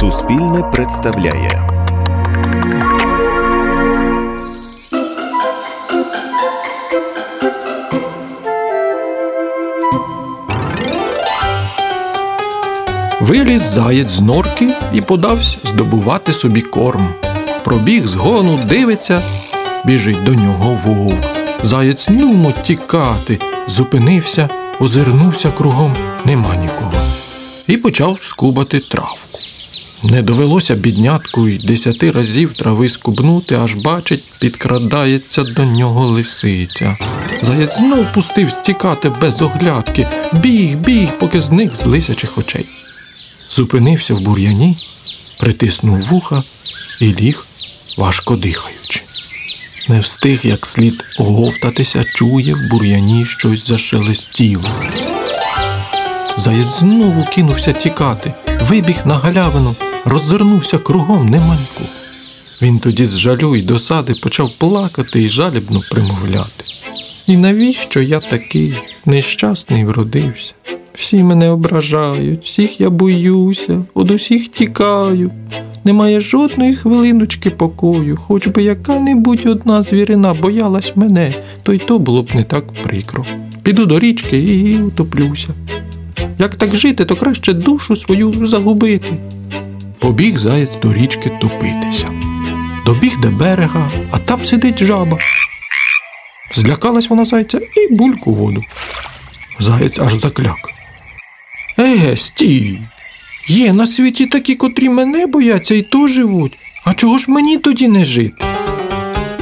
Суспільне представляє. Виліз заєць з норки і подався здобувати собі корм. Пробіг з гону, дивиться, біжить до нього вовк. Заєць нумо тікати, зупинився, озирнувся кругом, нема нікого. І почав скубати травку. Не довелося біднятку й десяти разів трави скубнути, аж бачить, підкрадається до нього лисиця. Заєць знов пустив стікати без оглядки, біг, біг, поки зник з лисячих очей. Зупинився в бур'яні, притиснув вуха і ліг, важко дихаючи. Не встиг як слід оговтатися, чує в бур'яні щось зашелестіло. Заєць знову кинувся тікати, вибіг на галявину, роззирнувся кругом нема. Він тоді з жалю й досади почав плакати і жалібно примовляти. І навіщо я такий нещасний вродився? Всі мене ображають, всіх я боюся, од усіх тікаю. Немає жодної хвилиночки покою, хоч би яка-небудь одна звірина боялась мене, то й то було б не так прикро. Піду до річки і утоплюся. Як так жити, то краще душу свою загубити. Побіг заєць до річки топитися. Добіг до берега, а там сидить жаба. Злякалась вона зайця і бульку воду. Заєць аж закляк. Еге, стій. Є на світі такі, котрі мене бояться і то живуть. А чого ж мені тоді не жити?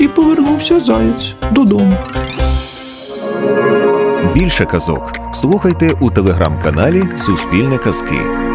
І повернувся заєць додому. Більше казок слухайте у телеграм-каналі Суспільне Казки.